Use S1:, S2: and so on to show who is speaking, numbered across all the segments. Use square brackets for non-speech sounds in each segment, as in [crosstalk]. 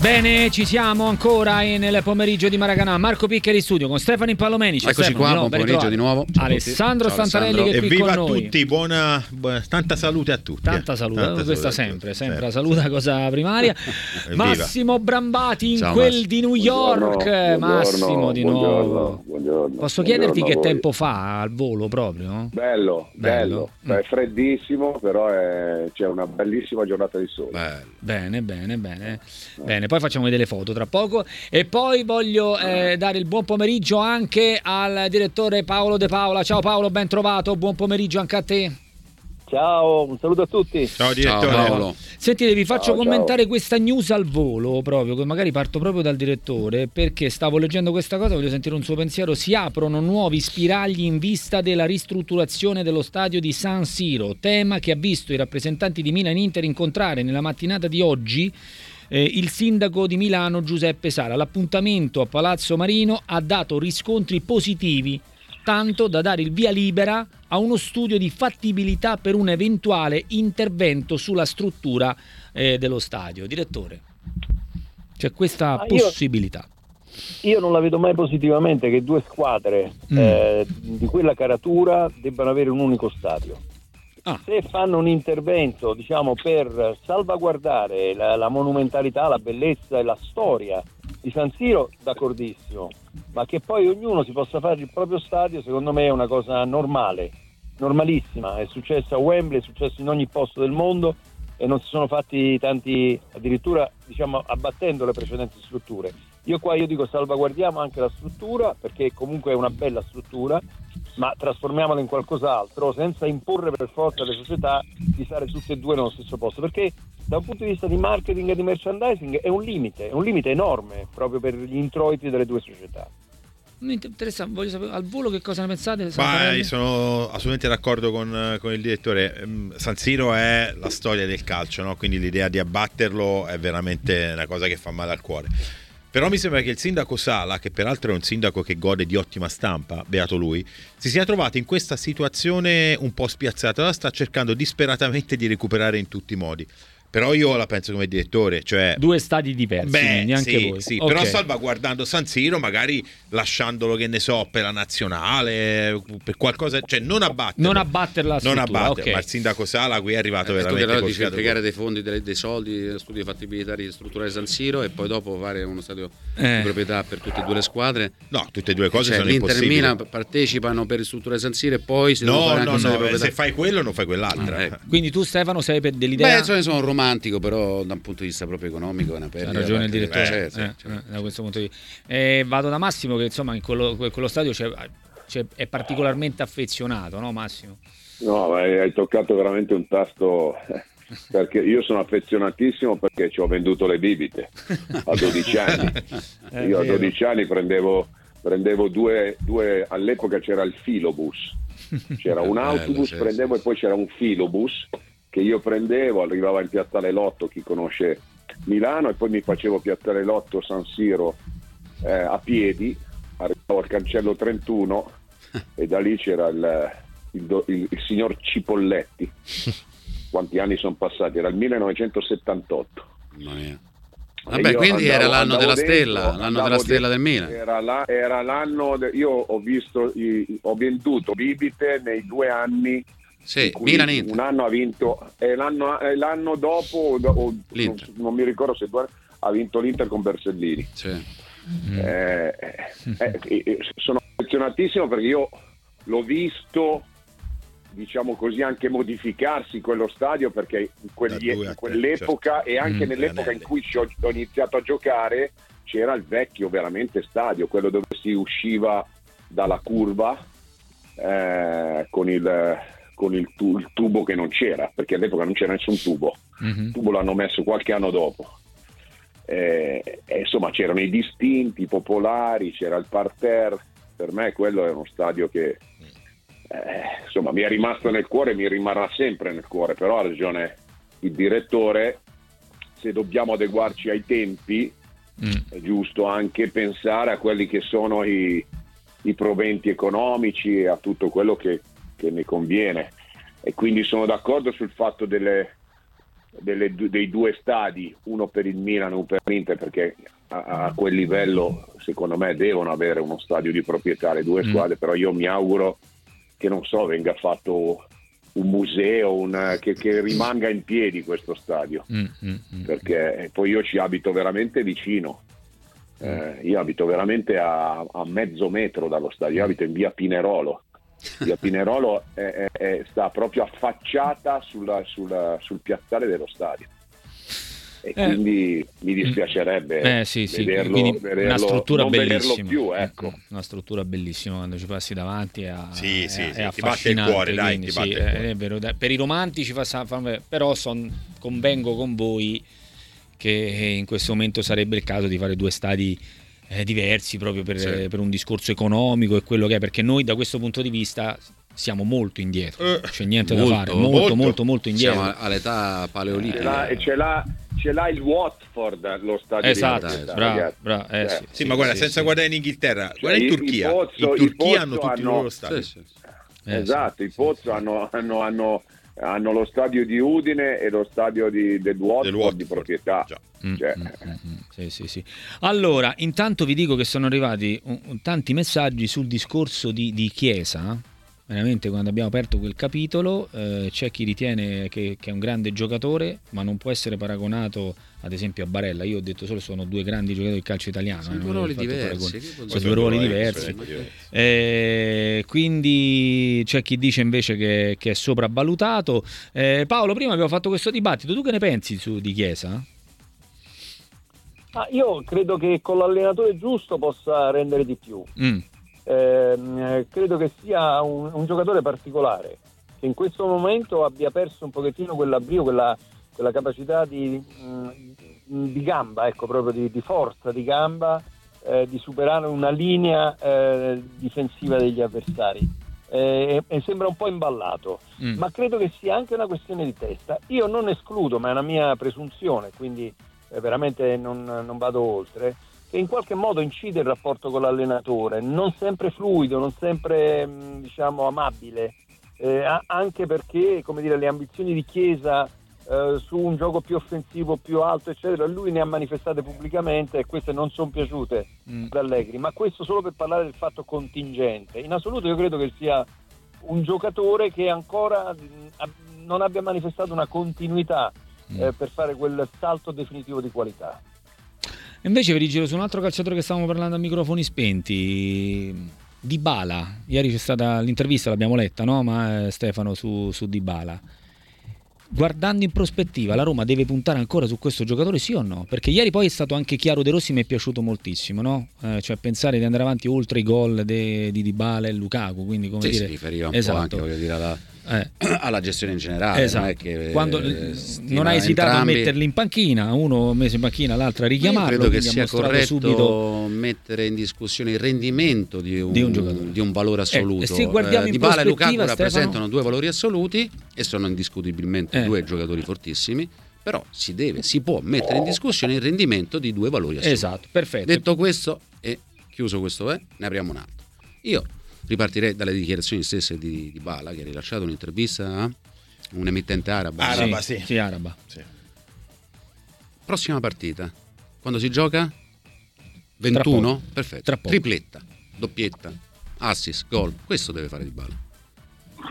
S1: Bene, ci siamo ancora nel pomeriggio di Maracanã. Marco Piccheri in studio con Stefano Impallomenici.
S2: Eccoci
S1: Stefano,
S2: qua, buon pomeriggio di nuovo. Ciao a
S1: Alessandro
S2: tutti. Ciao,
S1: Stantarelli che è qui
S3: Evviva a
S1: con noi.
S3: tutti, buona, buona- tanta salute a tutti.
S1: Tanta
S3: eh.
S1: salute,
S3: Tanta
S1: questa
S3: salute a
S1: sempre,
S3: tutti,
S1: sempre la salute, cosa primaria. [laughs] Massimo Brambati in
S2: Ciao,
S1: quel
S2: Massimo.
S1: di New York.
S4: Buongiorno,
S1: Massimo di
S4: buongiorno,
S1: nuovo.
S4: buongiorno,
S1: Posso chiederti
S4: a
S1: che
S4: voi.
S1: tempo fa al volo proprio?
S4: Bello,
S1: Bello.
S4: bello. È freddissimo, però è- c'è una bellissima giornata di sole.
S2: Bello.
S1: Bene, bene, bene. Bene, poi facciamo vedere le foto tra poco. E poi voglio eh, dare il buon pomeriggio anche al direttore Paolo De Paola. Ciao Paolo, ben trovato. Buon pomeriggio anche a te.
S5: Ciao, un saluto a tutti.
S3: Ciao
S2: Ciao
S3: direttore.
S2: Paolo.
S1: Sentite, vi faccio
S4: Ciao,
S1: commentare questa news al volo proprio, che magari parto proprio dal direttore, perché stavo leggendo questa cosa, voglio sentire un suo pensiero. Si aprono nuovi spiragli in vista della ristrutturazione dello stadio di San Siro, tema che ha visto i rappresentanti di Milan Inter incontrare nella mattinata di oggi eh, il sindaco di Milano Giuseppe Sala. L'appuntamento a Palazzo Marino ha dato riscontri positivi, tanto da dare il via libera a uno studio di fattibilità per un eventuale intervento sulla struttura eh, dello stadio. Direttore, c'è questa
S5: Ah,
S1: possibilità.
S5: Io non la vedo mai positivamente che due squadre
S1: Mm.
S5: eh, di quella caratura debbano avere un unico stadio.
S1: Ah.
S5: Se fanno un intervento, diciamo, per salvaguardare la, la monumentalità, la bellezza e la storia di San Siro, d'accordissimo, ma che poi ognuno si possa fare il proprio stadio, secondo me è una cosa normale, normalissima. È successo a Wembley, è successo in ogni posto del mondo e non si sono fatti tanti, addirittura diciamo abbattendo le precedenti strutture. Io qua io dico salvaguardiamo anche la struttura perché comunque è una bella struttura, ma trasformiamola in qualcos'altro senza imporre per forza alle società di stare tutte e due nello stesso posto, perché da un punto di vista di marketing e di merchandising è un limite, è un limite enorme proprio per gli introiti delle due società.
S1: Mi interessa, voglio sapere al volo che cosa ne pensate.
S3: Io sono assolutamente d'accordo con, con il direttore. Ehm, San Siro è la storia del calcio, no? quindi l'idea di abbatterlo è veramente una cosa che fa male al cuore. Però mi sembra che il sindaco Sala, che peraltro è un sindaco che gode di ottima stampa, beato lui, si sia trovato in questa situazione un po' spiazzata. La sta cercando disperatamente di recuperare in tutti i modi. Però io la penso come direttore, cioè
S1: Due stadi diversi,
S3: Beh,
S1: quindi anche
S3: sì,
S1: voi.
S3: sì,
S1: Ok.
S3: però salvaguardando San Siro, magari lasciandolo, che ne so, per la nazionale, per qualcosa, cioè non abbatterlo.
S1: Non abbatterla la
S3: Non
S1: struttura,
S3: abbatterlo,
S1: ok.
S3: ma il sindaco Sala qui è arrivato
S2: che
S3: veramente col
S2: dice impiegare dei fondi, dei, dei soldi, studio di fattibilità di strutturare San Siro e poi dopo fare uno stadio
S1: Eh.
S2: di proprietà per tutte e due le squadre.
S3: No, tutte e due cose
S2: Cioè,
S3: sono
S2: l'Inter il
S3: impossibili.
S2: Milan partecipano per ristrutturare San Siro e poi si devono
S3: No, no, no, se fai quello non fai quell'altro.
S2: Ah, ecco.
S1: Quindi tu Stefano sei per
S2: Beh,
S1: dell'idea...
S2: insomma, sono romantico, però da un punto di vista proprio economico è una
S1: Ha
S2: perdita.
S1: ragione il direttore
S2: eh,
S1: eh,
S2: sì.
S1: eh, da questo punto di vista. Eh, vado da Massimo che insomma in quello, quello stadio c'è- c'è- è particolarmente affezionato, no Massimo?
S4: No, hai toccato veramente un tasto perché io sono affezionatissimo perché ci ho venduto le bibite a 12 [laughs] anni. Io a
S1: vero.
S4: 12 anni prendevo, prendevo due, due- all'epoca c'era il filobus, [laughs] c'era un autobus, prendevo e poi c'era un filobus che io prendevo, arrivavo in Piazzale Lotto, chi conosce Milano, e poi mi facevo Piazzale Lotto San Siro eh, a piedi, arrivavo al cancello 31 [laughs] e da lì c'era il, il il- il signor Cipolletti. [laughs] Quanti anni sono passati? Era il 1978.
S2: Mamma mia. Vabbè, quindi
S4: andavo-
S2: era l'anno della
S4: dentro,
S2: stella, l'anno della stella del
S4: dentro.
S2: Milan.
S4: Era, la- era l'anno, de- io ho visto, ho venduto bibite nei due anni
S2: Sì, Milan Inter.
S4: un anno ha vinto e l'anno, e l'anno dopo o- non, non mi ricordo se due ha vinto l'Inter con Bersellini
S2: Sì.
S4: Eh, eh, eh, [laughs] eh, sono affezionatissimo perché io l'ho visto diciamo così anche modificarsi quello stadio perché in, quegli- in quell'epoca
S3: certo.
S4: e anche
S3: Mm,
S4: nell'epoca in cui ci ho, ho iniziato a giocare c'era il vecchio veramente stadio quello dove si usciva dalla curva eh, con, il, con il, tu- il tubo che non c'era perché all'epoca non c'era nessun tubo
S1: Mhm.
S4: il tubo l'hanno messo qualche anno dopo eh, e insomma c'erano i distinti, i popolari, c'era il parterre, per me quello è uno stadio che eh, insomma mi è rimasto nel cuore e mi rimarrà sempre nel cuore, però ha ragione il direttore, se dobbiamo adeguarci ai tempi
S1: Mm.
S4: è giusto anche pensare a quelli che sono i, i proventi economici e a tutto quello che, che ne conviene e quindi sono d'accordo sul fatto delle, delle dei due stadi, uno per il Milan e uno per l'Inter, perché a, a quel livello secondo me devono avere uno stadio di proprietà le due
S1: Mm.
S4: squadre, però io mi auguro che non so, venga fatto un museo, un- che, che rimanga in piedi questo stadio,
S1: Mm, mm, mm.
S4: perché poi io ci abito veramente vicino. Eh, io abito veramente a, a mezzo metro dallo stadio, io abito in via Pinerolo. Via Pinerolo è- è- è- sta proprio affacciata sulla- sulla- sul piazzale dello stadio. E
S1: Eh.
S4: quindi mi dispiacerebbe
S1: Eh sì, sì,
S4: vederlo,
S1: quindi
S4: vederlo-
S1: una struttura
S4: non vederlo
S1: bellissima.
S4: più. Ecco.
S1: Mm, Una struttura bellissima quando ci passi davanti è,
S3: Sì,
S1: è-
S3: sì,
S1: è
S3: sì, ti batte il
S1: affascinante,
S3: cuore, dai,
S1: quindi
S3: ti
S1: sì,
S3: batte il
S1: è-
S3: cuore.
S1: è vero, dai, per i romantici fa, fa- fa- però son- convengo con voi che in questo momento sarebbe il caso di fare due stadi eh, diversi proprio per,
S2: Sì.
S1: per un discorso economico e quello che è perché noi da questo punto di vista siamo molto indietro
S3: Eh,
S1: c'è niente da
S2: molto,
S1: fare molto molto
S3: molto.
S1: molto, indietro
S2: Siamo all'età paleolitica.
S4: l'ha, ce l'ha- ce l'ha il Watford lo stadio
S1: esatto
S4: di proprietà,
S1: bravo, bravo, eh,
S4: Cioè,
S1: sì,
S3: Sì, ma guarda, senza
S1: sì.
S3: guardare in Inghilterra,
S4: Cioè,
S3: guarda in
S4: i- i
S3: Turchia.
S4: Pozzo-
S3: in
S4: i
S3: Turchia hanno tutti i
S4: hanno-
S3: loro stadi.
S2: Sì, sì.
S1: Eh,
S4: esatto,
S1: sì,
S4: i
S1: sì,
S4: Pozzo
S1: sì.
S4: hanno, hanno- hanno- hanno lo stadio di Udine e lo stadio di, del Watford, di proprietà.
S1: Mm,
S4: Cioè,
S1: mm, mm, mm. Sì, sì, sì. Allora, intanto vi dico che sono arrivati tanti messaggi sul discorso di, di Chiesa. Veramente, quando abbiamo aperto quel capitolo, eh, c'è chi ritiene che, che è un grande giocatore, ma non può essere paragonato, ad esempio, a Barella. Io ho detto solo sono due grandi giocatori del calcio italiano.
S2: Sono
S1: eh,
S2: due ruoli diversi.
S1: Sono due ruoli diversi. Eh, quindi c'è chi dice invece che, che è sopravvalutato. Eh, Paolo, prima abbiamo fatto questo dibattito. Tu che ne pensi su, di Chiesa?
S5: Ah, io credo che con l'allenatore giusto possa rendere di più.
S1: Mm.
S5: Eh, credo che sia un, un giocatore particolare che in questo momento abbia perso un pochettino quell'abbrio, quella, quella capacità di, mm, di gamba, ecco, proprio di, di forza di gamba, eh, di superare una linea eh, difensiva degli avversari. Eh, e sembra un po' imballato,
S1: Mm.
S5: ma credo che sia anche una questione di testa. Io non escludo, ma è una mia presunzione, quindi eh, veramente non, non vado oltre, che in qualche modo incide il rapporto con l'allenatore, non sempre fluido, non sempre mh, diciamo amabile, eh, anche perché come dire, le ambizioni di Chiesa eh, su un gioco più offensivo, più alto, eccetera, lui ne ha manifestate pubblicamente e queste non sono piaciute
S1: Mm.
S5: ad Allegri, ma questo solo per parlare del fatto contingente. In assoluto io credo che sia un giocatore che ancora ab- non abbia manifestato una continuità
S1: Mm.
S5: eh, per fare quel salto definitivo di qualità.
S1: Invece vi rigiro su un altro calciatore che stavamo parlando a microfoni spenti. Di Bala, ieri c'è stata l'intervista, l'abbiamo letta, no? Ma eh, Stefano su, su Di Bala. Guardando in prospettiva, la Roma deve puntare ancora su questo giocatore, sì o no? Perché ieri poi è stato anche chiaro De Rossi, mi è piaciuto moltissimo, no? Eh, cioè pensare di andare avanti oltre i gol de- di Di Bala e Lukaku, quindi come
S2: Sì,
S1: dire...
S2: si riferiva un
S1: Esatto.
S2: po' anche voglio dire, alla,
S1: Eh.
S2: alla gestione in generale.
S1: Esatto.
S2: non che,
S1: Quando
S2: eh,
S1: eh,
S2: stima
S1: non ha esitato
S2: entrambi.
S1: a metterli in panchina, uno messo in panchina, l'altro a
S2: Io
S1: richiamarlo.
S2: credo che sia corretto
S1: subito
S2: mettere in discussione il rendimento di un,
S1: Di un giocatore.
S2: di un valore assoluto.
S1: e se guardiamo in
S2: Di Bala e Lukaku
S1: Stefano?
S2: rappresentano due valori assoluti e sono indiscutibilmente
S1: Eh.
S2: due giocatori fortissimi, però si deve, si può mettere in discussione il rendimento di due valori assoluti.
S1: Esatto, perfetto.
S2: Detto questo e chiuso questo è, ne apriamo un altro. Io ripartirei dalle dichiarazioni stesse di, di Bala che ha rilasciato un'intervista a un emittente arabo.
S3: Araba, sì.
S1: Sì, araba.
S3: Sì.
S2: Prossima partita. Quando si gioca? 21?
S1: poco.
S2: Perfetto.
S1: Tra.
S2: Tripletta, doppietta, assist, gol. Questo deve fare Di Bala.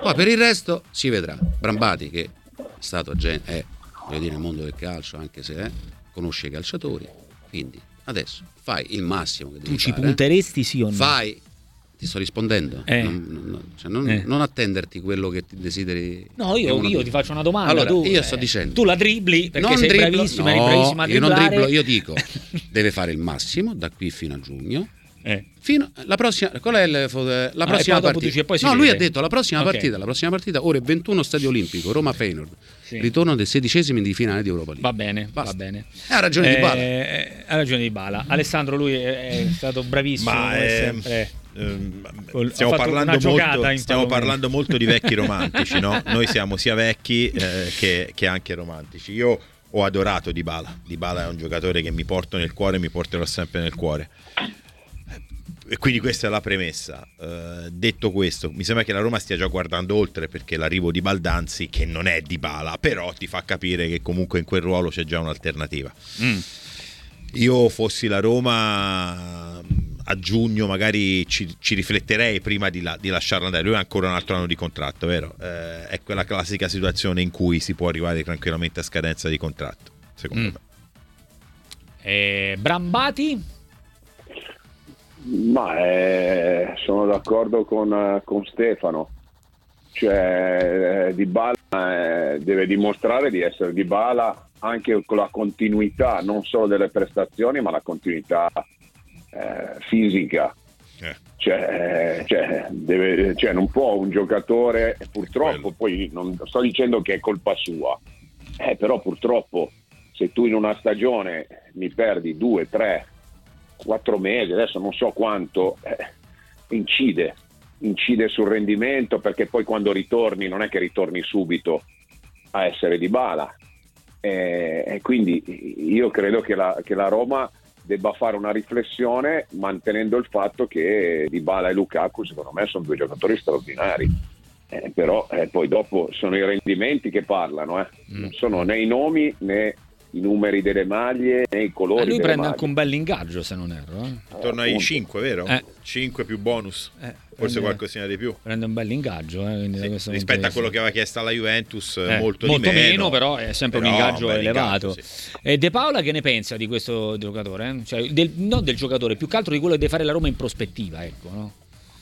S2: Poi per il resto si vedrà. Brambati che è stato agente, è voglio dire nel mondo del calcio, anche se è, conosce i calciatori, quindi adesso fai il massimo che devi
S1: Tu ci
S2: fare.
S1: punteresti sì o no?
S2: Fai ti sto rispondendo.
S1: Eh.
S2: Non, non- cioè, non-
S1: Eh.
S2: non attenderti quello che ti desideri.
S1: No, io, io ti faccio una domanda.
S2: Allora,
S1: tu,
S2: io
S1: eh,
S2: sto dicendo.
S1: Tu la dribbli perché
S2: non
S1: sei
S2: dribblo-
S1: bravissima, eri
S2: no,
S1: bravissima a
S2: io non dribblo, io dico, [laughs] deve fare il massimo da qui fino a giugno.
S1: Eh.
S2: Fino la prossima, qual è il- la
S1: Ah, e
S2: prossima
S1: poi dopo
S2: partita?
S1: dici,
S2: no, lui ha detto la prossima
S1: Ok.
S2: partita, la prossima partita, ore 21 Stadio Olimpico, Roma Feyenoord.
S1: Sì.
S2: Ritorno del sedicesimi di finale di Europa League.
S1: Va bene,
S2: Basta.
S1: va bene.
S2: Eh, ha ragione di Bala.
S1: Eh, ha ragione di Bala. Alessandro, lui è, è stato bravissimo.
S3: Ma
S1: come
S3: eh,
S1: sempre.
S3: Ehm, stiamo, parlando molto, stiamo parlando molto di vecchi [laughs] romantici, no? Noi siamo sia vecchi eh, che, che anche romantici. Io ho adorato Dybala. Dybala è un giocatore che mi porto nel cuore e mi porterò sempre nel cuore. E quindi questa è la premessa. Eh, detto questo, mi sembra che la Roma stia già guardando oltre perché l'arrivo di Baldanzi, che non è Dybala, però ti fa capire che comunque in quel ruolo c'è già un'alternativa.
S1: Mm.
S3: Io fossi la Roma a giugno magari ci, ci rifletterei prima di, la- di lasciarlo andare. Lui ha ancora un altro anno di contratto, vero? Eh, è quella classica situazione in cui si può arrivare tranquillamente a scadenza di contratto, secondo
S1: Mm.
S3: me.
S1: Eh, Brambati?
S4: Ma eh, sono d'accordo con, con Stefano. Cioè, eh, Dybala eh, deve dimostrare di essere Dybala anche con la continuità non solo delle prestazioni, ma la continuità eh, fisica.
S3: Eh.
S4: Cioè, cioè, deve- cioè, non può un giocatore, purtroppo, poi non sto dicendo che è colpa sua, eh, però purtroppo se tu in una stagione mi perdi due, tre, quattro mesi, adesso non so quanto, eh, incide, incide sul rendimento perché poi quando ritorni non è che ritorni subito a essere di bala. Eh, E quindi io credo che la, che la Roma debba fare una riflessione mantenendo il fatto che Dybala e Lukaku secondo me sono due giocatori straordinari. Eh, però eh, poi dopo sono i rendimenti che parlano, eh. non sono né i nomi né i numeri delle maglie né i colori.
S1: Eh, lui
S4: delle
S1: prende
S4: maglie.
S1: anche un bel ingaggio, se non erro. eh.
S3: Intorno ai
S4: appunto.
S3: 5, vero?
S1: Eh.
S3: 5 più bonus,
S1: Eh,
S3: forse
S1: prende-
S3: qualcosina di più.
S1: Prende un bel ingaggio. eh,
S3: Sì, rispetto a quello che aveva chiesto alla Juventus,
S1: Eh,
S3: molto, di
S1: meno, però è sempre
S3: Però
S1: un ingaggio
S3: bel
S1: elevato.
S3: ingaggio, sì.
S1: E De Paola che ne pensa di questo giocatore? eh? Cioè, del- non del giocatore, più che altro di quello che deve fare la Roma in prospettiva, ecco, no?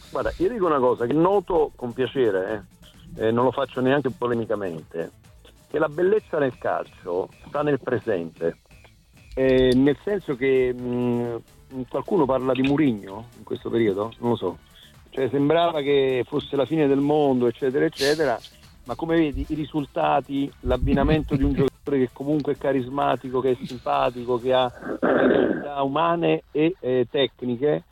S5: Guarda, io dico una cosa che noto con piacere, eh, e non lo faccio neanche polemicamente, che la bellezza nel calcio sta nel presente, Eh, nel senso che mh, qualcuno parla di Murigno in questo periodo, non lo so, cioè sembrava che fosse la fine del mondo, eccetera, eccetera, ma come vedi i risultati, l'abbinamento di un [laughs] giocatore che comunque è carismatico, che è simpatico, che ha capacità umane e eh, tecniche,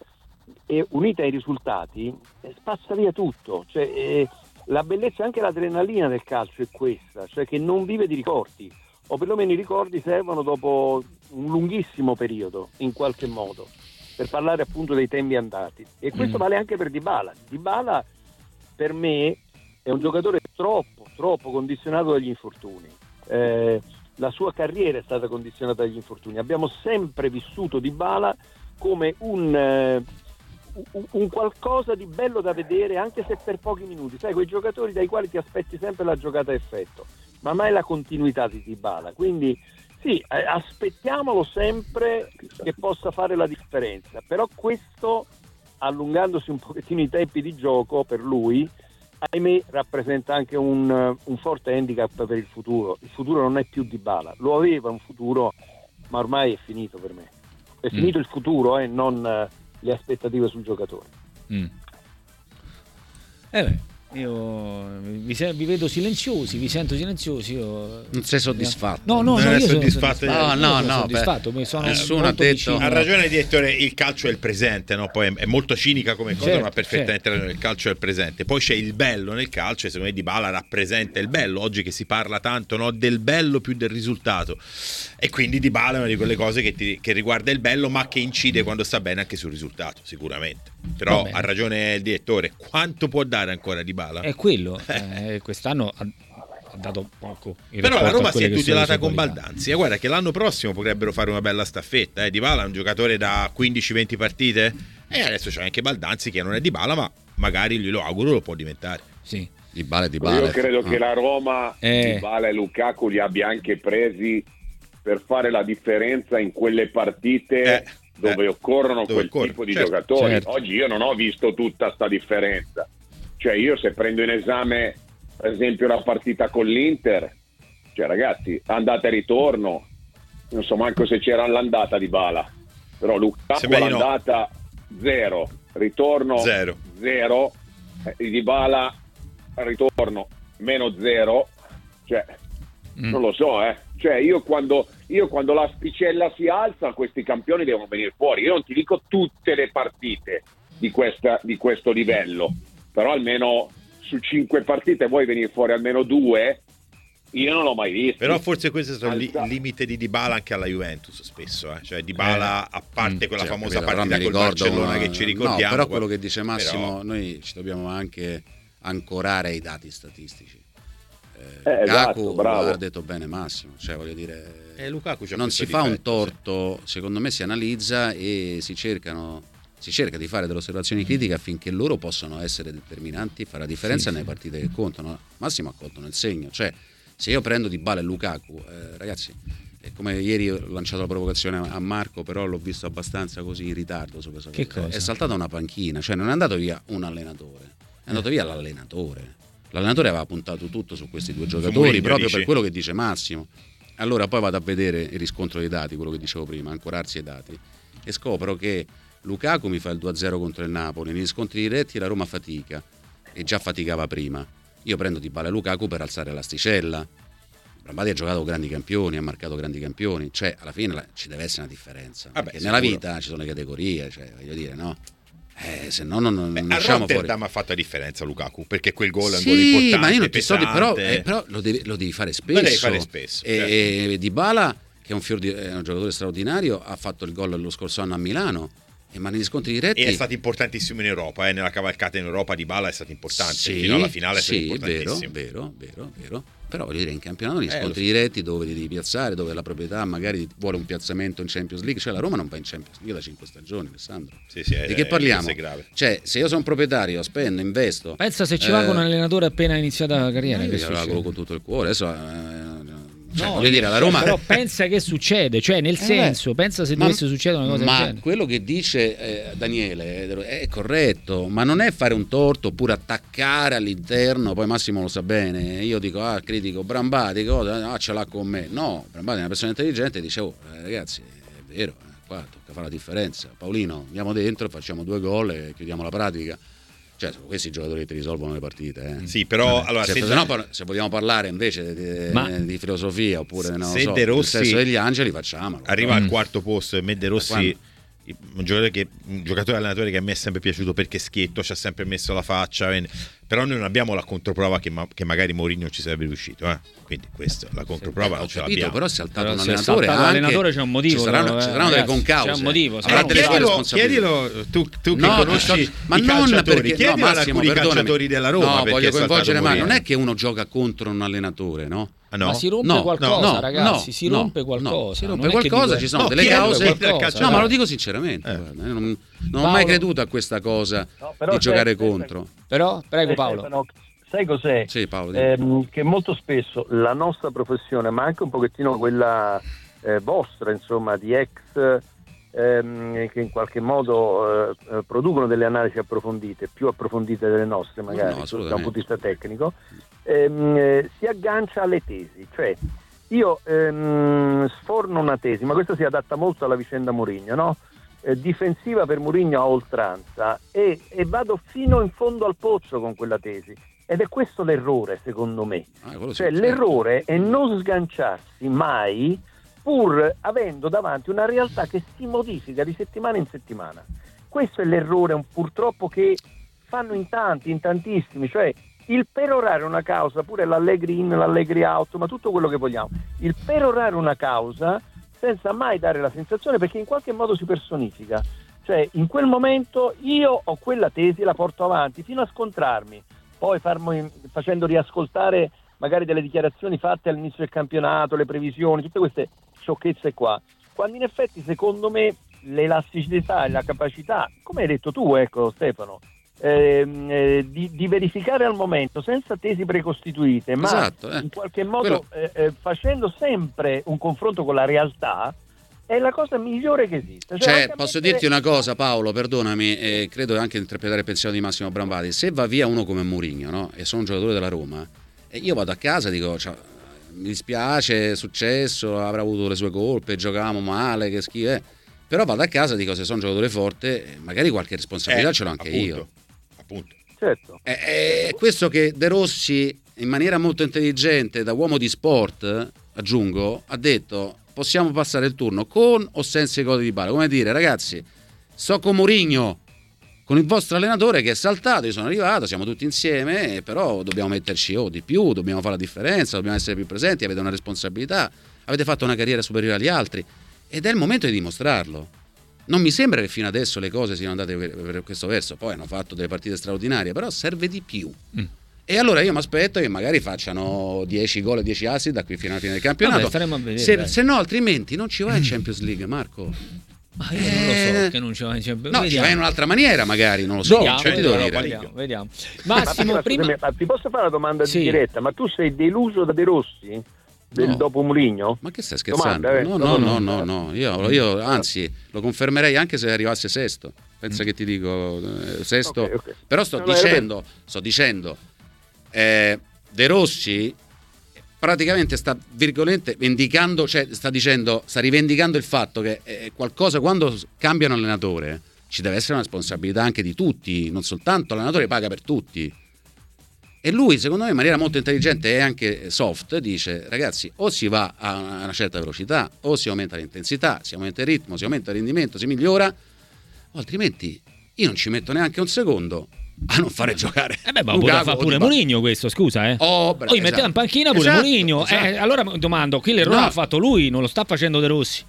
S5: e unita ai risultati eh, spazza via tutto. Cioè, eh, la bellezza e anche l'adrenalina del calcio è questa, cioè che non vive di ricordi, o perlomeno i ricordi servono dopo un lunghissimo periodo, in qualche modo, per parlare appunto dei tempi andati. E questo
S1: Mm.
S5: vale anche per Dybala. Dybala per me è un giocatore troppo, troppo condizionato dagli infortuni. Eh, la sua carriera è stata condizionata dagli infortuni. Abbiamo sempre vissuto Dybala come un, eh, un- qualcosa di bello da vedere anche se per pochi minuti. Sai, quei giocatori dai quali ti aspetti sempre la giocata a effetto, ma mai la continuità di Dybala. Quindi sì, eh, aspettiamolo sempre che possa fare la differenza, però questo allungandosi un pochettino i tempi di gioco per lui, ahimè rappresenta anche un, un forte handicap per il futuro. Il futuro non è più di bala, lo aveva un futuro, ma ormai è finito per me. È
S1: Mm.
S5: finito il futuro e non eh, le aspettative sul giocatore.
S1: Mm. Eh io vi, se- vi vedo silenziosi, vi sento silenziosi. Io...
S2: Non sei soddisfatto?
S1: No, no,
S3: Non
S1: no,
S3: soddisfatto?
S2: No, no,
S1: sono
S2: no,
S1: soddisfatto,
S2: beh,
S1: mi sono
S2: nessuno ha detto-
S1: vicino.
S3: Ha ragione il direttore, il calcio è il presente, no? poi è, molto cinica come cosa,
S1: Certo,
S3: ma perfettamente ragione, il calcio è il presente. Poi c'è il bello nel calcio e secondo me Dybala rappresenta il bello, oggi che si parla tanto no? del bello più del risultato. E quindi Dybala è una di quelle cose che, ti- che riguarda il bello ma che incide quando sta bene anche sul risultato, sicuramente. Però ha ragione il direttore, quanto può dare ancora Dybala?
S1: È quello, [laughs] eh, quest'anno ha, ha dato poco. in
S3: Però la Roma si è tutelata con
S1: qualità.
S3: Baldanzi. E guarda che l'anno prossimo potrebbero fare una bella staffetta. Eh. Dybala è un giocatore da 15-20 partite. E adesso c'è anche Baldanzi che non è Dybala, ma magari glielo auguro lo può diventare.
S1: Sì.
S2: Di Bale.
S4: Io credo
S2: Ah.
S4: che la Roma,
S1: Eh.
S4: Di Bale e Lukaku li abbia anche presi per fare la differenza in quelle partite
S3: Eh,
S4: dove
S3: eh,
S4: occorrono
S3: dove
S4: quel
S3: occorre,
S4: tipo di
S3: certo,
S4: giocatori.
S1: certo.
S4: Oggi io non ho visto tutta sta differenza. Cioè io se prendo in esame per esempio la partita con l'Inter, cioè ragazzi, andata e ritorno, non so manco se c'era l'andata di Bala, però Lukaku
S3: di no.
S4: l'andata zero, ritorno
S3: Zero.
S4: zero, eh, di Bala ritorno meno zero, cioè
S1: Mm.
S4: non lo so, eh. Cioè, io quando, io quando l'asticella si alza, questi campioni devono venire fuori. Io non ti dico tutte le partite di, questa- di questo livello, però almeno su cinque partite vuoi venire fuori almeno due. Io non l'ho mai visto.
S3: Però forse questo è il limite di Dybala anche alla Juventus spesso, eh. cioè Dybala a parte quella
S2: Sì, ho
S3: famosa
S2: però
S3: partita
S2: ricordo
S3: Barcellona
S2: una-
S3: che ci ricordiamo.
S2: No, però quello che dice Massimo,
S3: però-
S2: noi ci dobbiamo anche ancorare ai dati statistici. Eh,
S4: Eh, esatto,
S2: Lukaku
S4: bravo.
S2: ha detto bene Massimo, cioè voglio dire,
S3: Eh,
S2: non si fa un
S3: difetto,
S2: torto, secondo me si analizza e si cercano si cerca di fare delle osservazioni critiche affinché loro possano essere determinanti e fare la differenza nelle partite che contano. Massimo ha colto nel segno, cioè se io prendo Di Bala e Lukaku, eh, ragazzi, come ieri ho lanciato la provocazione a Marco, però l'ho visto abbastanza così in ritardo su questa cosa.
S1: cosa?
S2: È saltata una panchina, cioè non è andato via un allenatore, è andato via l'allenatore. L'allenatore aveva puntato tutto su questi due giocatori proprio
S3: dici?
S2: per quello che dice Massimo. Allora poi vado a vedere il riscontro dei dati, quello che dicevo prima, ancorarsi ai dati, e scopro che Lukaku mi fa il 2-0 contro il Napoli, negli scontri diretti la Roma fatica, e già faticava prima. Io prendo Di Bala e Lukaku per alzare l'asticella. Brambati ha giocato grandi campioni, ha marcato grandi campioni, cioè alla fine la- ci deve essere una differenza.
S3: Vabbè,
S2: perché nella vita ci sono le categorie, cioè voglio dire, no? Eh, se no non, non
S3: Beh,
S2: usciamo fuori.
S3: Ha fatto la differenza Lukaku perché quel gol è un gol
S2: Sì,
S3: importante
S2: ma io non ti sto di- però, eh, però lo, devi, lo devi fare spesso.
S3: Lo devi fare spesso,
S2: E,
S3: certo.
S2: e Dybala, che è un, di- è un giocatore straordinario, ha fatto il gol lo scorso anno a Milano. E ma negli scontri diretti
S3: e è stato importantissimo in Europa, eh, nella cavalcata in Europa di Bala è stato importante,
S2: Sì,
S3: fino alla finale è stato
S2: sì, vero,
S3: importantissimo.
S2: vero, vero, vero. Però voglio dire, in campionato negli
S3: Eh,
S2: scontri
S3: lo so.
S2: diretti dove devi piazzare, dove la proprietà magari vuole un piazzamento in Champions League, cioè la Roma non va in Champions League da 5 stagioni, Alessandro.
S3: Sì, sì, è-
S2: di che
S3: è-
S2: parliamo?
S3: questo è grave.
S2: Cioè, se io sono proprietario, spendo, investo.
S1: Pensa se ci va
S2: eh,
S1: con un allenatore appena iniziata la carriera.
S2: io
S1: che
S2: glielo auguro
S1: succede?
S2: con tutto il cuore. Adesso, eh, cioè,
S1: No,
S2: voglio dire, la Roma.
S1: Però pensa che succede, cioè nel
S2: Eh,
S1: senso, pensa se
S2: ma-
S1: dovesse succedere una cosa
S2: ma
S1: genere.
S2: quello che dice eh, Daniele è corretto, ma non è fare un torto oppure attaccare all'interno, poi Massimo lo sa bene, io dico ah critico Brambati, cosa, ah ce l'ha con me. No, Brambati è una persona intelligente e dice oh ragazzi è vero, eh, qua tocca fare la differenza. Paolino, andiamo dentro, facciamo due gol e chiudiamo la pratica. Cioè, sono questi i giocatori che ti risolvono le partite. eh.
S3: Sì, però
S2: Vabbè,
S3: allora,
S2: se,
S3: se-
S2: se no, se vogliamo parlare invece di,
S1: Ma-
S2: di filosofia oppure no,
S3: se
S2: so,
S3: De
S2: del
S3: Rossi
S2: sesso degli angeli, facciamolo.
S3: arriva
S1: Mm.
S3: al quarto posto e Medde Rossi
S2: Quando?
S3: un giocatore, che, un giocatore allenatore che a me è sempre piaciuto perché schietto, ci ha sempre messo la faccia però noi non abbiamo la controprova che, ma- che magari Mourinho ci sarebbe riuscito eh. quindi questa la controprova
S2: Eh,
S3: non
S2: ho
S3: ce
S2: capito,
S3: l'abbiamo
S2: però è saltato
S1: Però
S2: un allenatore.
S1: saltato
S2: anche-
S1: l'allenatore c'è un motivo,
S2: Ci saranno,
S1: però,
S2: ci
S1: eh,
S2: saranno delle
S1: ragazzi,
S2: concause.
S1: c'è un motivo,
S2: delle sue
S3: chiedilo, chiedilo tu, tu che
S2: No,
S3: conosci
S2: sto- ma
S3: i
S2: non
S3: calciatori
S2: perché
S3: chiedilo
S2: no, Massimo,
S3: alcuni
S2: perdonami.
S3: calciatori della Roma
S2: No, voglio coinvolgere ma
S3: Mourinho.
S2: non è che uno gioca contro un allenatore, no?
S3: Ah, no?
S1: Ma si rompe
S2: No,
S1: qualcosa,
S2: no,
S1: ragazzi,
S2: no,
S1: si rompe
S2: no,
S1: qualcosa.
S2: si rompe qualcosa, ci sono
S3: No,
S2: delle cause. No, ma lo dico sinceramente,
S3: Eh.
S2: guarda, non, non ho
S1: Paolo-
S2: mai creduto a questa cosa di giocare
S5: sai-
S2: contro.
S1: Però, prego
S5: Eh,
S1: Paolo.
S5: Stefano, sai cos'è?
S2: Sì, Paolo.
S5: Ehm, che molto spesso la nostra professione, ma anche un pochettino quella eh, vostra, insomma, di ex ehm, che in qualche modo eh, eh, producono delle analisi approfondite, più approfondite delle nostre magari,
S2: No,
S5: da un punto di vista tecnico, ehm, eh, si aggancia alle tesi. Cioè, io ehm, sforno una tesi, ma questa si adatta molto alla vicenda Mourinho, no? Eh, difensiva per Mourinho a oltranza e, e vado fino in fondo al pozzo con quella tesi. Ed è questo l'errore, secondo me.
S2: Ah,
S5: Cioè,
S2: certo.
S5: l'errore è non sganciarsi mai pur avendo davanti una realtà che si modifica di settimana in settimana. Questo è l'errore purtroppo che fanno in tanti, in tantissimi, cioè il perorare una causa, pure l'allegri in, l'allegri out, ma tutto quello che vogliamo, il perorare una causa senza mai dare la sensazione perché in qualche modo si personifica. Cioè, in quel momento io ho quella tesi la porto avanti fino a scontrarmi, poi farmi- facendo riascoltare magari delle dichiarazioni fatte all'inizio del campionato, le previsioni, tutte queste sciocchezze qua. Quando in effetti, secondo me, l'elasticità e la capacità, come hai detto tu, ecco Stefano, ehm, eh, di, di, verificare al momento senza tesi precostituite, ma
S2: esatto, eh.
S5: in qualche modo eh, eh, facendo sempre un confronto con la realtà, è la cosa migliore che esiste.
S2: Cioè, cioè posso mettere... dirti una cosa, Paolo, perdonami, e credo anche interpretare il pensiero di Massimo Brambati. Se va via uno come Mourinho, no? E sono un giocatore della Roma, e io vado a casa e dico. Cioè, mi dispiace, è successo, avrà avuto le sue colpe, giocavamo male, che schifo. Eh. Però vado a casa e dico se sono un giocatore forte, magari qualche responsabilità eh, ce l'ho anche
S3: appunto,
S2: io.
S3: Appunto.
S5: Certo.
S2: È, è, questo che De Rossi, in maniera molto intelligente, da uomo di sport, aggiungo, ha detto possiamo passare il turno con o senza i codi di bala. Come dire, ragazzi, sto con Mourinho, con il vostro allenatore che è saltato, io sono arrivato, siamo tutti insieme, però dobbiamo metterci oh, di più, dobbiamo fare la differenza, dobbiamo essere più presenti, avete una responsabilità, avete fatto una carriera superiore agli altri ed è il momento di dimostrarlo. Non mi sembra che fino adesso le cose siano andate per, questo verso, poi hanno fatto delle partite straordinarie, però serve di più. Mm. E allora io mi aspetto che magari facciano 10 gol e 10 assist da qui fino alla fine del campionato.
S1: Vabbè,
S2: vedere, se, se, no, altrimenti non ci vai in Champions League, Marco.
S1: Ma io non lo so eh, che non ci vai.
S2: No, ci vai in un'altra maniera, magari, non lo so.
S1: Vediamo,
S2: cioè,
S1: vediamo, vediamo, vediamo, Massimo,
S5: ma,
S1: prima...
S5: Scusami, ma ti posso fare una domanda sì. diretta? Ma tu sei deluso da De Rossi? Del
S2: no.
S5: dopo Murigno?
S2: Ma che stai scherzando? Domanda, eh? no, no, no, no, no, Io, io, anzi lo confermerei anche se arrivasse sesto. Pensa mm. che ti dico eh, sesto. Okay, okay. Però sto dicendo, sto dicendo eh, De Rossi praticamente sta virgolette vendicando, cioè sta dicendo, sta rivendicando il fatto che è qualcosa quando cambiano allenatore ci deve essere una responsabilità anche di tutti, non soltanto l'allenatore paga per tutti. E lui, secondo me, in maniera molto intelligente e anche soft, dice: ragazzi, o si va a una certa velocità, o si aumenta l'intensità, si aumenta il ritmo, si aumenta il rendimento, si migliora, o altrimenti io non ci metto neanche un secondo a non fare giocare.
S1: Eh beh, ma Lukaku, fa pure Mourinho questo, scusa, eh.
S2: Oh, bra-
S1: Poi esatto. metteva in panchina pure esatto, Mourinho.
S2: Esatto.
S1: Eh, allora domando, qui l'errore no. l'ha fatto lui, non lo sta facendo De Rossi.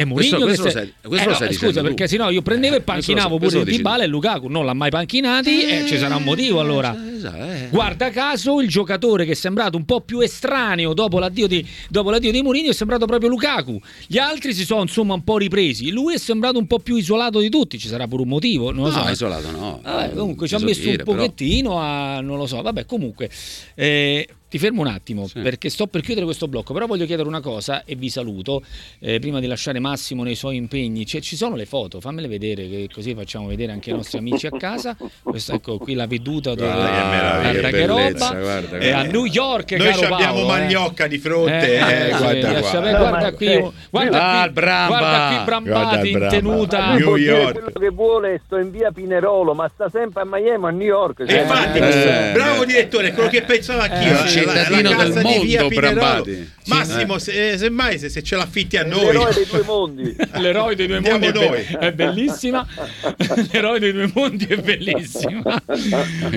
S1: E Mourinho
S2: questo, questo
S1: che
S2: lo questo eh,
S1: no, scusa, perché sennò io prendevo e panchinavo eh, pure Dybala e Lukaku, non l'ha mai panchinati eh, e ci sarà un motivo allora.
S2: Eh.
S1: Guarda caso il giocatore che è sembrato un po' più estraneo dopo l'addio di, dopo l'addio di Mourinho è sembrato proprio Lukaku. Gli altri si sono insomma un po' ripresi. Lui è sembrato un po' più isolato di tutti, ci sarà pure un motivo, non lo
S2: no,
S1: so.
S2: isolato no.
S1: Vabbè, comunque ci ha messo dire, un pochettino però... a non lo so. Vabbè, comunque eh, ti fermo un attimo sì. perché sto per chiudere questo blocco, però voglio chiedere una cosa e vi saluto. Eh, prima di lasciare Massimo nei suoi impegni, cioè, ci sono le foto, fammele vedere, che così facciamo vedere anche ai nostri amici a casa. Questa, ecco qui la veduta dove
S2: guarda, che, roba. Guarda,
S1: guarda. a New York,
S3: Noi
S1: caro
S3: abbiamo
S1: Paolo,
S3: Magnocca eh. di fronte, eh,
S1: eh, guarda,
S3: qua.
S1: guarda qui, guarda
S2: ah,
S1: qui, guarda qui Brambati in tenuta
S5: New York. Quello che vuole sto in via Pinerolo, ma sta sempre a Miami, a New York.
S3: Cioè. Infatti,
S2: eh,
S3: bravo direttore, quello che pensavo anch'io.
S2: Cittadino del mondo Brambati.
S3: Massimo, se, semmai se, se ce l'affitti a noi.
S5: L'eroe dei due mondi. [laughs]
S1: L'eroe dei due mondi è, be- è, bellissima. [laughs] L'eroe dei due mondi è bellissima. [laughs]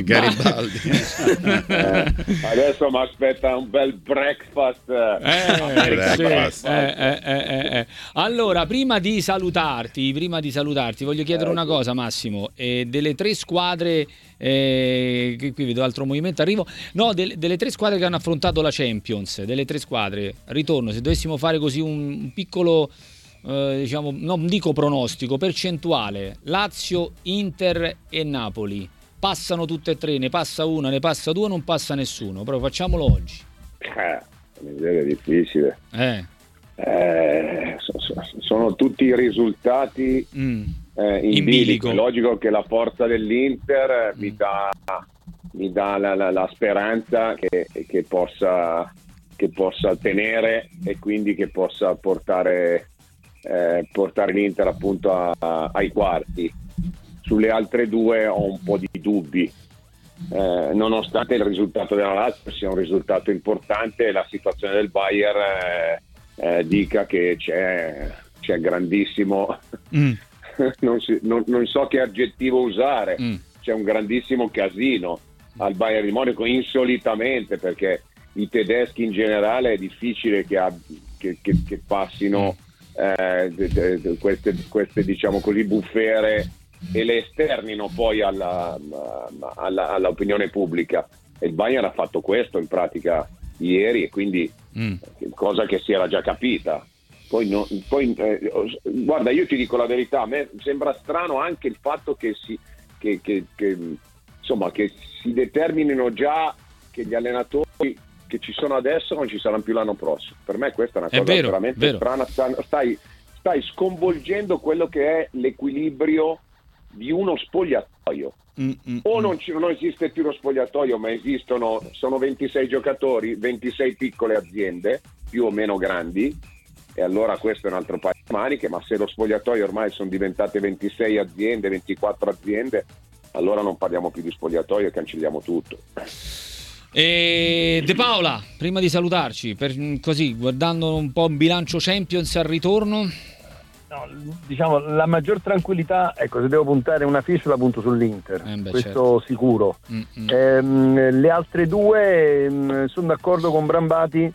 S2: Garibaldi.
S4: Eh, adesso mi aspetta un bel breakfast.
S1: Eh, breakfast. Eh, eh, eh, allora, prima di salutarti, prima di salutarti, voglio chiedere una cosa, Massimo. delle tre squadre eh, qui vedo altro movimento, arrivo, no, delle, delle, tre squadre che hanno affrontato la Champions, delle tre squadre, ritorno, se dovessimo fare così un, piccolo, eh, diciamo, non dico pronostico, percentuale, Lazio, Inter e Napoli, passano tutte e tre, ne passa una, ne passa due, non passa nessuno, però facciamolo oggi.
S4: Eh, è difficile.
S1: Eh.
S4: Eh, sono tutti risultati mm eh, in, in bilico. È logico che la forza dell'Inter mm. mi dà, mi dà la, la, la, speranza che, che, possa, che, possa, tenere e quindi che possa portare, eh, portare l'Inter appunto a, a, ai quarti. Sulle altre due ho un po' di dubbi. Eh, nonostante il risultato della Lazio sia un risultato importante, la situazione del Bayern eh, eh, dica che c'è, c'è grandissimo mm. [laughs] [laughs] non, si, non, non, so che aggettivo usare, mm. c'è un grandissimo casino al Bayern di Monaco insolitamente perché i tedeschi in generale è difficile che, ab- che, che, che passino mm. eh, queste, queste, diciamo così bufere e le esternino poi alla, alla, all'opinione pubblica. E il Bayern ha fatto questo in pratica ieri e quindi mm. cosa che si era già capita. Poi, no, poi eh, guarda, io ti dico la verità, a me sembra strano anche il fatto che si, che, che, che, insomma, che si determinino già che gli allenatori che ci sono adesso non ci saranno più l'anno prossimo. Per me questa è una cosa
S1: È vero,
S4: veramente
S1: vero.
S4: strana. Stai, stai sconvolgendo quello che è l'equilibrio di uno spogliatoio.
S1: Mm, mm,
S4: O
S1: mm.
S4: non, ci- non esiste più lo spogliatoio, ma esistono, sono 26 giocatori, 26 piccole aziende, più o meno grandi, e allora questo è un altro paio di maniche, ma se lo spogliatoio ormai sono diventate 26 aziende, 24 aziende, allora non parliamo più di spogliatoio e cancelliamo tutto.
S1: E De Paola, prima di salutarci, per, così guardando un po' il bilancio Champions al ritorno,
S5: No, diciamo, la maggior tranquillità, ecco, se devo puntare una fiche la punto sull'Inter,
S1: Eh beh,
S5: questo
S1: certo.
S5: sicuro.
S1: Mm, mm.
S5: Ehm, le altre due sono d'accordo con Brambati,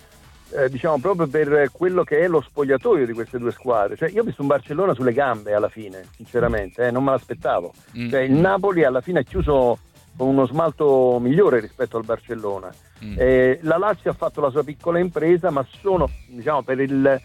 S5: eh, diciamo proprio per quello che è lo spogliatoio di queste due squadre. Cioè, io ho visto un Barcellona sulle gambe alla fine, sinceramente, eh, non me l'aspettavo.
S1: Mm.
S5: Cioè, il Napoli alla fine ha chiuso con uno smalto migliore rispetto al Barcellona.
S1: Mm.
S5: Eh, la Lazio ha fatto la sua piccola impresa, ma sono, diciamo, per il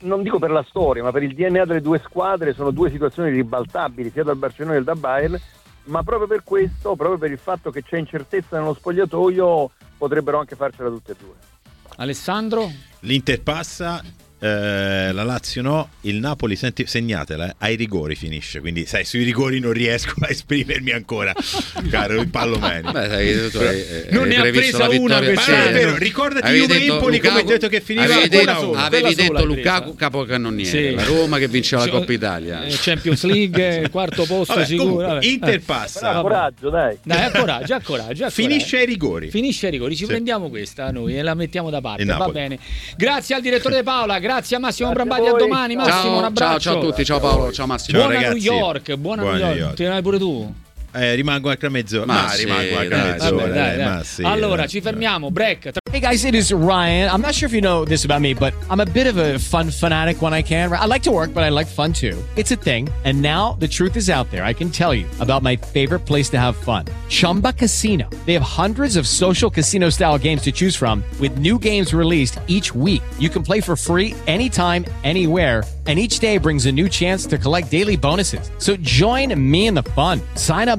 S5: non dico per la storia, ma per il DNA delle due squadre sono due situazioni ribaltabili, sia dal Barcellona che dal Bayern, ma proprio per questo, proprio per il fatto che c'è incertezza nello spogliatoio, potrebbero anche farcela tutte e due.
S1: Alessandro?
S3: L'Inter passa, eh, la Lazio no, il Napoli, senti, segnatela, eh, ai rigori finisce, quindi sai, sui rigori non riesco a esprimermi ancora, [laughs] caro il Pallomeni.
S2: Beh, sai, tu hai, hai
S1: Non ne ha presa una questa-
S3: vero, ricordati
S2: Avevi
S3: Juve
S2: detto
S3: Empoli come
S2: Lukaku-
S3: hai detto che finiva
S2: avevi detto,
S3: sola.
S2: avevi
S1: sola
S2: detto
S1: hai
S2: Lukaku capocannoniere
S1: Sì.
S2: la Roma che vinceva la Coppa Italia
S1: eh, Champions League, [laughs] quarto posto
S3: Vabbè,
S1: sicuro.
S3: comunque,
S1: vabbè.
S3: Inter
S1: Eh.
S3: passa,
S5: Però coraggio, dai.
S1: Dai, a coraggio, a coraggio. a [laughs]
S3: finisce ai rigori.
S1: Finisce ai rigori, ci
S3: Sì.
S1: prendiamo questa noi e la mettiamo da parte. Va bene. Grazie al direttore Paola, grazie a Massimo
S5: Grazie
S1: Brambati,
S5: a
S1: a domani.
S5: Ciao.
S1: Massimo, un
S2: ciao,
S1: abbraccio.
S2: ciao, ciao a tutti ciao Paolo ciao Massimo
S3: Ciao,
S1: buona New
S3: ragazzi.
S1: York, buona,
S3: Buona
S1: New
S3: New
S1: York.
S3: York.
S1: Vai pure tu?
S3: Eh, rimango anche a mezz'ora.
S2: Ma
S3: Ma,
S2: sì,
S3: rimango anche a mezz'ora.
S1: Vabbè, dai,
S3: dai,
S1: dai.
S3: ma sì,
S1: allora,
S3: dai.
S1: ci fermiamo. Break.
S6: Hey guys, it is Ryan. I'm not sure if you know this about me, but I'm a bit of a fun fanatic when I can. I like to work, but I like fun too. It's a thing. And now the truth is out there. I can tell you about my favorite place to have fun Chumba Casino. They have hundreds of social casino style games to choose from, with new games released each week. You can play for free anytime, anywhere. And each day brings a new chance to collect daily bonuses. So join me in the fun. Sign up